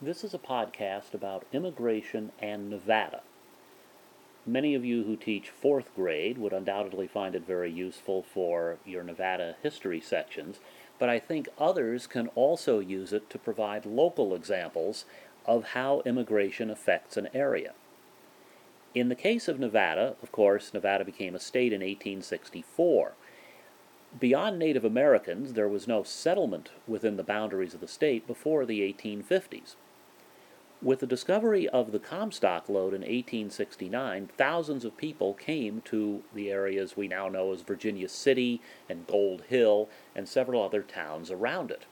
This is a podcast about immigration and Nevada. Many of you who teach fourth grade would undoubtedly find it very useful for your Nevada history sections, but I think others can also use it to provide local examples of how immigration affects an area. In the case of Nevada, of course, Nevada became a state in 1864. Beyond Native Americans, there was no settlement within the boundaries of the state before the 1850s. With the discovery of the Comstock lode in 1869, thousands of people came to the areas we now know as Virginia City and Gold Hill and several other towns around it.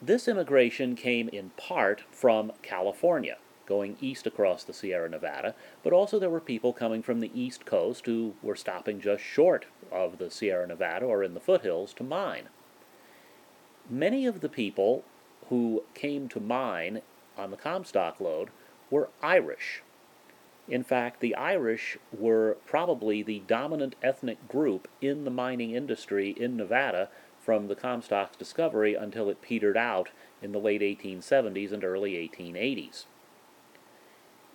This immigration came in part from California, going east across the Sierra Nevada, but also there were people coming from the east coast who were stopping just short of the Sierra Nevada or in the foothills to mine. Many of the people who came to mine on the Comstock lode were Irish. In fact, the Irish were probably the dominant ethnic group in the mining industry in Nevada from the Comstock's discovery until it petered out in the late 1870s and early 1880s.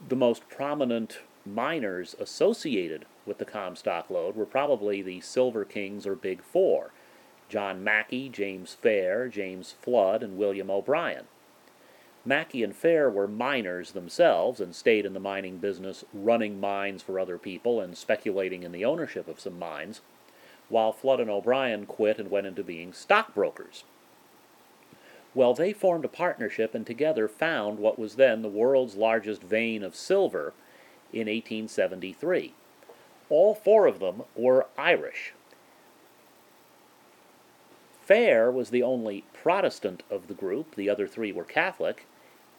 The most prominent miners associated with the Comstock lode were probably the Silver Kings or Big Four John Mackay, James Fair, James Flood, and William O'Brien. Mackay and Fair were miners themselves and stayed in the mining business, running mines for other people and speculating in the ownership of some mines, while Flood and O'Brien quit and went into being stockbrokers. Well, they formed a partnership and together found what was then the world's largest vein of silver in 1873. All four of them were Irish. Fair was the only Protestant of the group, the other three were Catholic,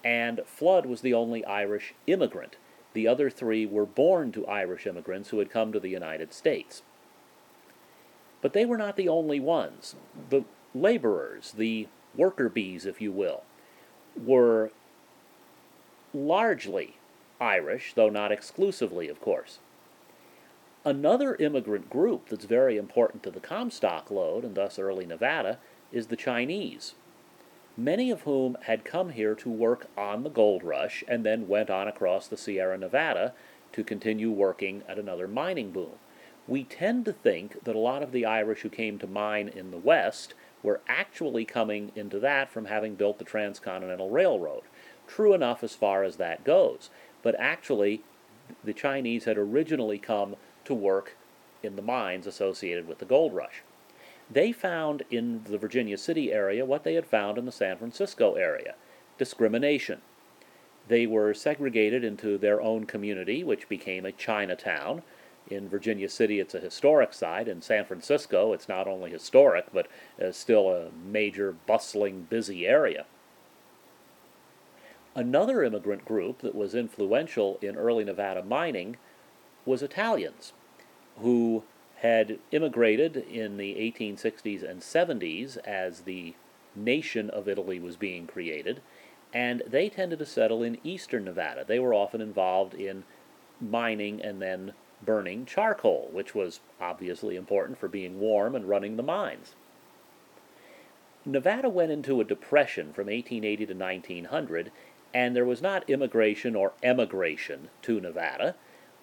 and Flood was the only Irish immigrant. The other three were born to Irish immigrants who had come to the United States. But they were not the only ones. The laborers, the worker bees, if you will, were largely Irish, though not exclusively, of course. Another immigrant group that's very important to the Comstock lode, and thus early Nevada, is the Chinese many of whom had come here to work on the gold rush and then went on across the Sierra Nevada to continue working at another mining boom. We tend to think that a lot of the Irish who came to mine in the West were actually coming into that from having built the Transcontinental Railroad. True enough as far as that goes, but actually the Chinese had originally come to work in the mines associated with the gold rush. They found in the Virginia City area what they had found in the San Francisco area discrimination. They were segregated into their own community, which became a Chinatown. In Virginia City, it's a historic site. In San Francisco, it's not only historic, but uh, still a major, bustling, busy area. Another immigrant group that was influential in early Nevada mining was Italians, who had immigrated in the 1860s and 70s as the nation of Italy was being created, and they tended to settle in eastern Nevada. They were often involved in mining and then burning charcoal, which was obviously important for being warm and running the mines. Nevada went into a depression from 1880 to 1900, and there was not immigration or emigration to Nevada.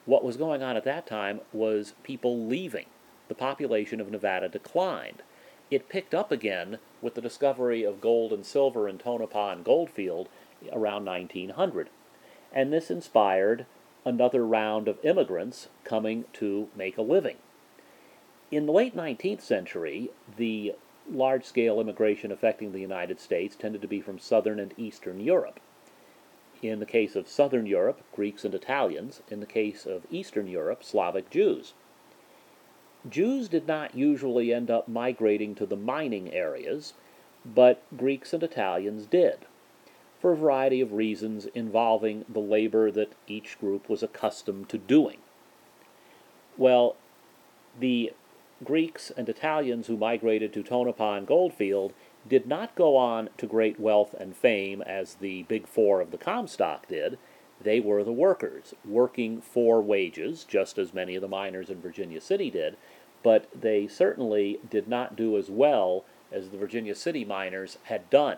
What was going on at that time was people leaving. The population of Nevada declined. It picked up again with the discovery of gold and silver in Tonopah and Goldfield around 1900. And this inspired another round of immigrants coming to make a living. In the late 19th century, the large scale immigration affecting the United States tended to be from southern and eastern Europe. In the case of Southern Europe, Greeks and Italians. In the case of Eastern Europe, Slavic Jews. Jews did not usually end up migrating to the mining areas, but Greeks and Italians did, for a variety of reasons involving the labor that each group was accustomed to doing. Well, the Greeks and Italians who migrated to Tonopah and Goldfield did not go on to great wealth and fame as the Big Four of the Comstock did. They were the workers, working for wages, just as many of the miners in Virginia City did, but they certainly did not do as well as the Virginia City miners had done.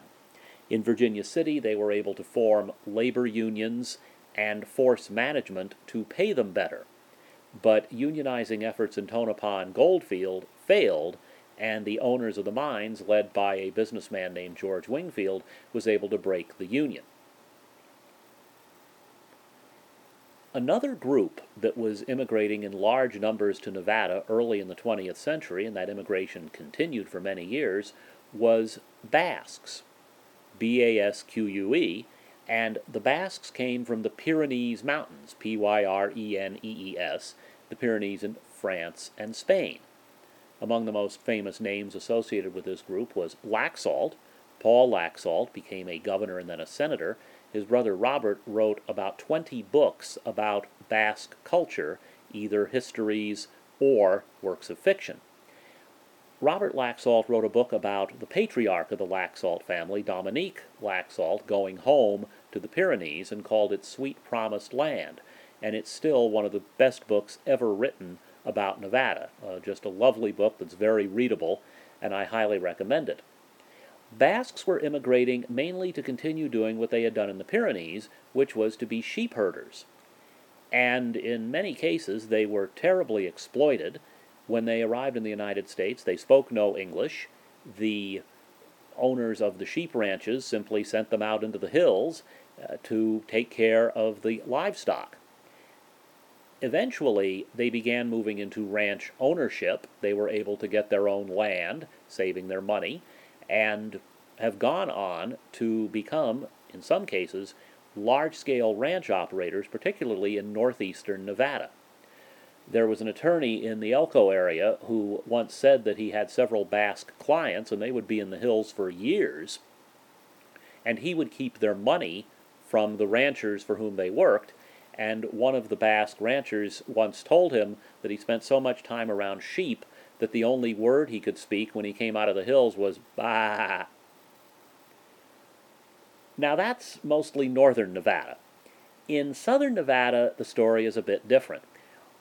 In Virginia City, they were able to form labor unions and force management to pay them better. But unionizing efforts in Tonopah and Goldfield failed, and the owners of the mines, led by a businessman named George Wingfield, was able to break the union. Another group that was immigrating in large numbers to Nevada early in the 20th century, and that immigration continued for many years, was Basques. B A S Q U E, and the Basques came from the Pyrenees Mountains, P Y R E N E E S, the Pyrenees in France and Spain. Among the most famous names associated with this group was Laxalt. Paul Laxalt became a governor and then a senator, his brother Robert wrote about 20 books about Basque culture, either histories or works of fiction. Robert Laxalt wrote a book about the patriarch of the Laxalt family, Dominique Laxalt, going home to the Pyrenees and called it Sweet Promised Land. And it's still one of the best books ever written about Nevada. Uh, just a lovely book that's very readable, and I highly recommend it. Basques were immigrating mainly to continue doing what they had done in the Pyrenees, which was to be sheep herders. And in many cases, they were terribly exploited. When they arrived in the United States, they spoke no English. The owners of the sheep ranches simply sent them out into the hills uh, to take care of the livestock. Eventually, they began moving into ranch ownership. They were able to get their own land, saving their money and have gone on to become, in some cases, large scale ranch operators, particularly in northeastern Nevada. There was an attorney in the Elko area who once said that he had several Basque clients and they would be in the hills for years, and he would keep their money from the ranchers for whom they worked. And one of the Basque ranchers once told him that he spent so much time around sheep that the only word he could speak when he came out of the hills was bah. Now that's mostly northern Nevada. In southern Nevada, the story is a bit different.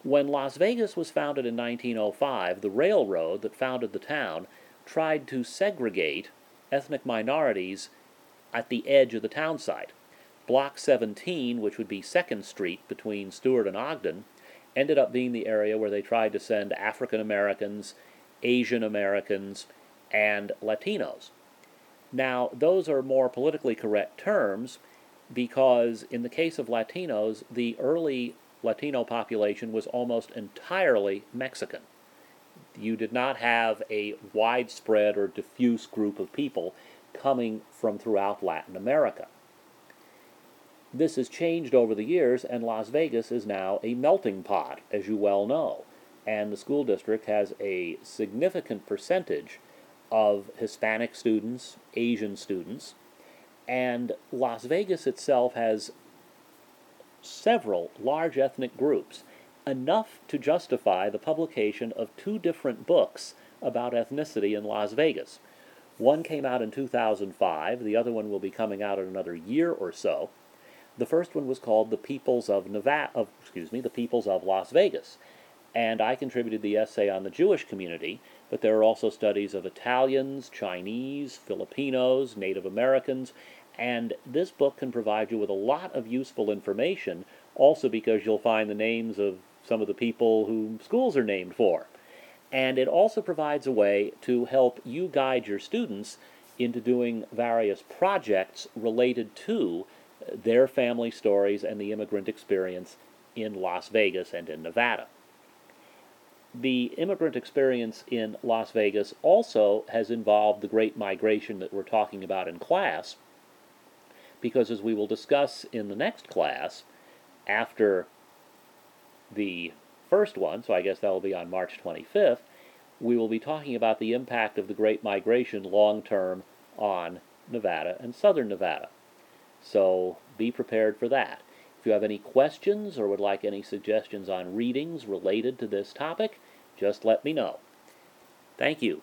When Las Vegas was founded in 1905, the railroad that founded the town tried to segregate ethnic minorities at the edge of the town site. Block 17, which would be 2nd Street between Stewart and Ogden, ended up being the area where they tried to send African Americans, Asian Americans, and Latinos. Now, those are more politically correct terms because, in the case of Latinos, the early Latino population was almost entirely Mexican. You did not have a widespread or diffuse group of people coming from throughout Latin America. This has changed over the years, and Las Vegas is now a melting pot, as you well know. And the school district has a significant percentage of Hispanic students, Asian students, and Las Vegas itself has several large ethnic groups, enough to justify the publication of two different books about ethnicity in Las Vegas. One came out in 2005, the other one will be coming out in another year or so. The first one was called The Peoples of Nevada, of, excuse me, The Peoples of Las Vegas. And I contributed the essay on the Jewish community, but there are also studies of Italians, Chinese, Filipinos, Native Americans, and this book can provide you with a lot of useful information, also because you'll find the names of some of the people whom schools are named for. And it also provides a way to help you guide your students into doing various projects related to their family stories and the immigrant experience in Las Vegas and in Nevada. The immigrant experience in Las Vegas also has involved the great migration that we're talking about in class, because as we will discuss in the next class, after the first one, so I guess that will be on March 25th, we will be talking about the impact of the Great Migration long term on Nevada and southern Nevada. So be prepared for that. If you have any questions or would like any suggestions on readings related to this topic, just let me know. Thank you.